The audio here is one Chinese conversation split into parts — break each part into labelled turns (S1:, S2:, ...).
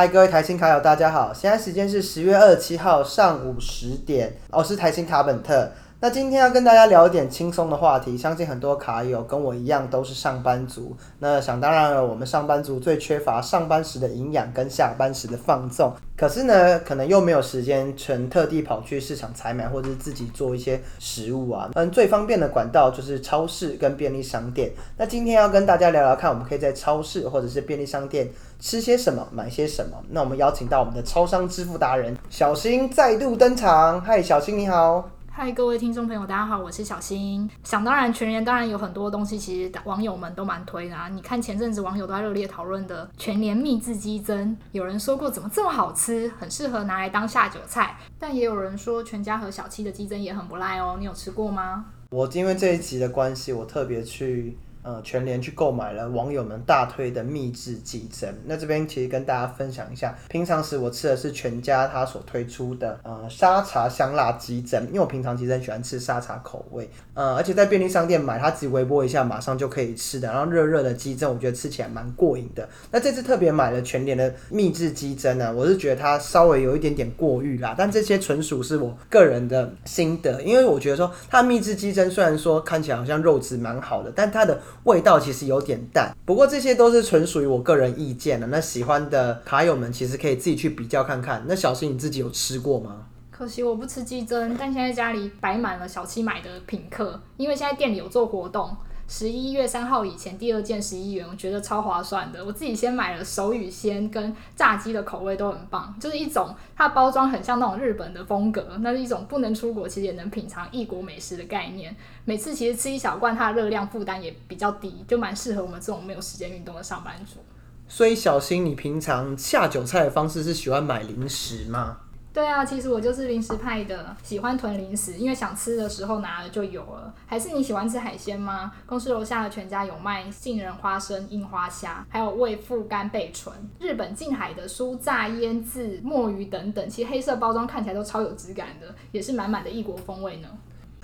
S1: 嗨，各位台新卡友，大家好！现在时间是十月二十七号上午十点，我是台新卡本特。那今天要跟大家聊一点轻松的话题，相信很多卡友跟我一样都是上班族。那想当然了，我们上班族最缺乏上班时的营养跟下班时的放纵。可是呢，可能又没有时间全特地跑去市场采买，或者是自己做一些食物啊。嗯，最方便的管道就是超市跟便利商店。那今天要跟大家聊聊看，我们可以在超市或者是便利商店吃些什么，买些什么。那我们邀请到我们的超商支付达人小新再度登场。嗨，小新你好。
S2: 嗨，各位听众朋友，大家好，我是小新。想当然，全年当然有很多东西，其实网友们都蛮推的啊。你看前阵子网友都在热烈讨论的全年秘制鸡胗，有人说过怎么这么好吃，很适合拿来当下酒菜。但也有人说全家和小七的鸡胗也很不赖哦。你有吃过吗？
S1: 我因为这一集的关系，我特别去。呃，全联去购买了网友们大推的秘制鸡胗。那这边其实跟大家分享一下，平常时我吃的是全家他所推出的呃沙茶香辣鸡胗，因为我平常其实很喜欢吃沙茶口味，呃，而且在便利商店买，它只微波一下马上就可以吃的，然后热热的鸡胗，我觉得吃起来蛮过瘾的。那这次特别买了全联的秘制鸡胗呢，我是觉得它稍微有一点点过誉啦，但这些纯属是我个人的心得，因为我觉得说它秘制鸡胗虽然说看起来好像肉质蛮好的，但它的味道其实有点淡，不过这些都是纯属于我个人意见的。那喜欢的卡友们其实可以自己去比较看看。那小新你自己有吃过吗？
S2: 可惜我不吃鸡胗，但现在家里摆满了小七买的品客，因为现在店里有做活动。十一月三号以前，第二件十一元，我觉得超划算的。我自己先买了手语鲜跟炸鸡的口味都很棒，就是一种它包装很像那种日本的风格，那是一种不能出国其实也能品尝异国美食的概念。每次其实吃一小罐，它的热量负担也比较低，就蛮适合我们这种没有时间运动的上班族。
S1: 所以小新，你平常下酒菜的方式是喜欢买零食吗？
S2: 对啊，其实我就是零食派的，喜欢囤零食，因为想吃的时候拿了就有了。还是你喜欢吃海鲜吗？公司楼下的全家有卖杏仁花生、樱花虾，还有味富干贝醇、日本近海的酥炸腌制墨鱼等等。其实黑色包装看起来都超有质感的，也是满满的异国风味呢。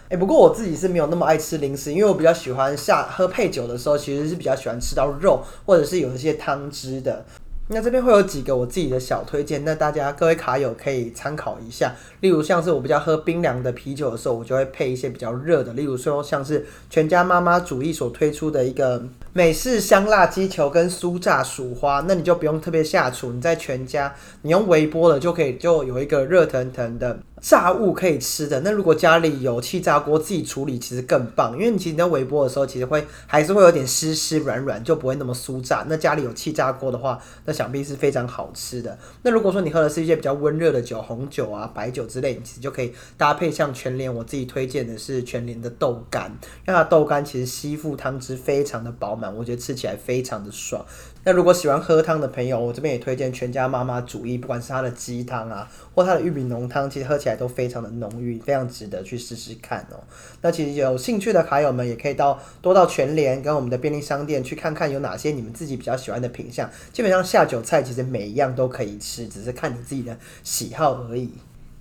S1: 哎，不过我自己是没有那么爱吃零食，因为我比较喜欢下喝配酒的时候，其实是比较喜欢吃到肉或者是有一些汤汁的。那这边会有几个我自己的小推荐，那大家各位卡友可以参考一下。例如像是我比较喝冰凉的啤酒的时候，我就会配一些比较热的，例如说像是全家妈妈主义所推出的一个美式香辣鸡球跟酥炸薯花，那你就不用特别下厨，你在全家你用微波的就可以，就有一个热腾腾的。炸物可以吃的，那如果家里有气炸锅自己处理，其实更棒，因为你其实在微波的时候，其实会还是会有点湿湿软软，就不会那么酥炸。那家里有气炸锅的话，那想必是非常好吃的。那如果说你喝的是一些比较温热的酒，红酒啊、白酒之类，你其实就可以搭配像全联，我自己推荐的是全联的豆干，因为它豆干其实吸附汤汁非常的饱满，我觉得吃起来非常的爽。那如果喜欢喝汤的朋友，我这边也推荐全家妈妈主义，不管是它的鸡汤啊，或它的玉米浓汤，其实喝起来都非常的浓郁，非常值得去试试看哦。那其实有兴趣的卡友们也可以到多到全联跟我们的便利商店去看看有哪些你们自己比较喜欢的品相。基本上下酒菜其实每一样都可以吃，只是看你自己的喜好而已。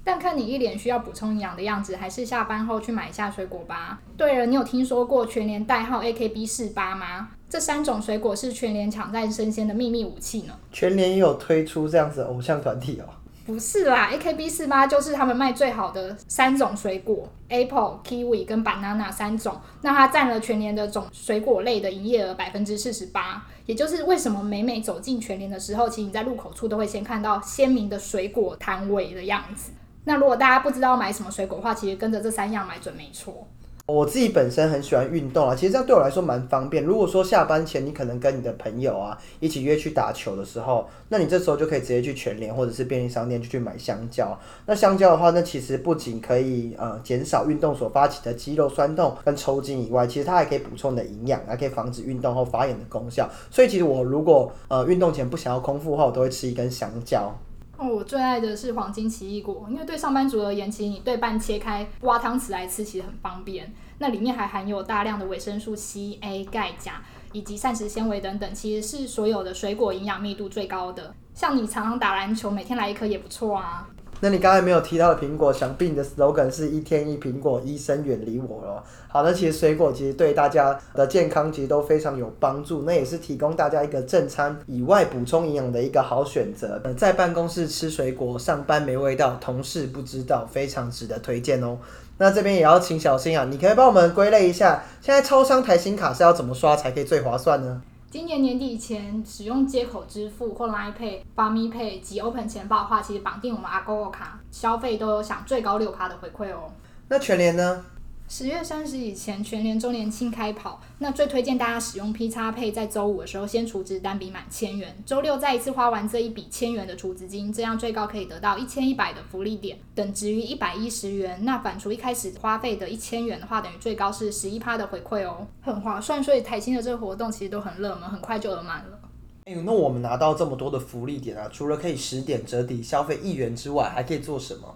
S2: 但看你一脸需要补充营养的样子，还是下班后去买一下水果吧。对了，你有听说过全联代号 AKB 四八吗？这三种水果是全联抢占生鲜的秘密武器呢。
S1: 全联也有推出这样子偶像团体哦。
S2: 不是啦，AKB 四八就是他们卖最好的三种水果，Apple、Kiwi 跟 Banana 三种。那它占了全年的总水果类的营业额百分之四十八。也就是为什么每每走进全联的时候，其实你在入口处都会先看到鲜明的水果摊位的样子。那如果大家不知道买什么水果的话，其实跟着这三样买准没错。
S1: 我自己本身很喜欢运动啊，其实这样对我来说蛮方便。如果说下班前你可能跟你的朋友啊一起约去打球的时候，那你这时候就可以直接去全联或者是便利商店就去买香蕉。那香蕉的话，那其实不仅可以呃减少运动所发起的肌肉酸痛跟抽筋以外，其实它还可以补充你的营养，还可以防止运动后发炎的功效。所以其实我如果呃运动前不想要空腹的话，我都会吃一根香蕉。
S2: 哦，我最爱的是黄金奇异果，因为对上班族而言，其实你对半切开挖汤匙来吃，其实很方便。那里面还含有大量的维生素 C、A、钙、钾以及膳食纤维等等，其实是所有的水果营养密度最高的。像你常常打篮球，每天来一颗也不错啊。
S1: 那你刚才没有提到的苹果，想必你的 slogan 是一天一苹果，医生远离我了。好，那其实水果其实对大家的健康其实都非常有帮助，那也是提供大家一个正餐以外补充营养的一个好选择。在办公室吃水果，上班没味道，同事不知道，非常值得推荐哦。那这边也要请小新啊，你可以帮我们归类一下，现在超商台新卡是要怎么刷才可以最划算呢？
S2: 今年年底前使用接口支付或 Line Pay、发咪 Pay 及 Open 钱包的话，其实绑定我们 Agogo 卡消费都有享最高六趴的回馈哦。
S1: 那全年呢？
S2: 十月三十以前，全年周年庆开跑，那最推荐大家使用 P 叉配，在周五的时候先储值单笔满千元，周六再一次花完这一笔千元的储值金，这样最高可以得到一千一百的福利点，等值于一百一十元。那反除一开始花费的一千元的话，等于最高是十一趴的回馈哦，很划算。所以台新的这个活动其实都很热门，很快就额满了。
S1: 哎呦，那我们拿到这么多的福利点啊，除了可以十点折抵消费一元之外，还可以做什么？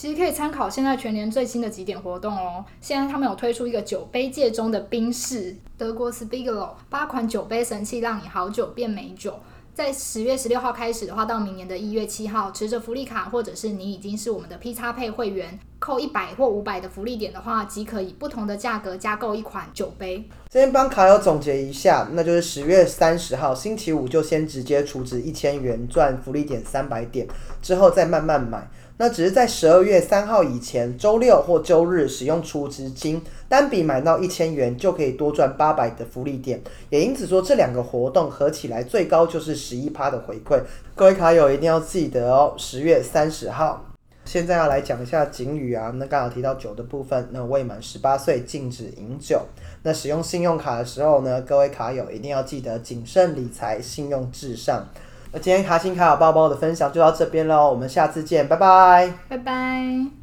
S2: 其实可以参考现在全年最新的几点活动哦。现在他们有推出一个酒杯界中的冰室，德国 Spiegelau 八款酒杯神器，让你好酒变美酒。在十月十六号开始的话，到明年的一月七号，持着福利卡或者是你已经是我们的 P 叉配会员，扣一百或五百的福利点的话，即可以不同的价格加购一款酒杯。
S1: 这边帮卡友总结一下，那就是十月三十号星期五就先直接储值一千元赚福利点三百点，之后再慢慢买。那只是在十二月三号以前，周六或周日使用储值金单笔买到一千元，就可以多赚八百的福利点。也因此说，这两个活动合起来最高就是十一趴的回馈。各位卡友一定要记得哦，十月三十号。现在要来讲一下警语啊，那刚好提到酒的部分，那未满十八岁禁止饮酒。那使用信用卡的时候呢，各位卡友一定要记得谨慎理财，信用至上。那今天卡心卡好包包的分享就到这边喽，我们下次见，拜拜，
S2: 拜拜。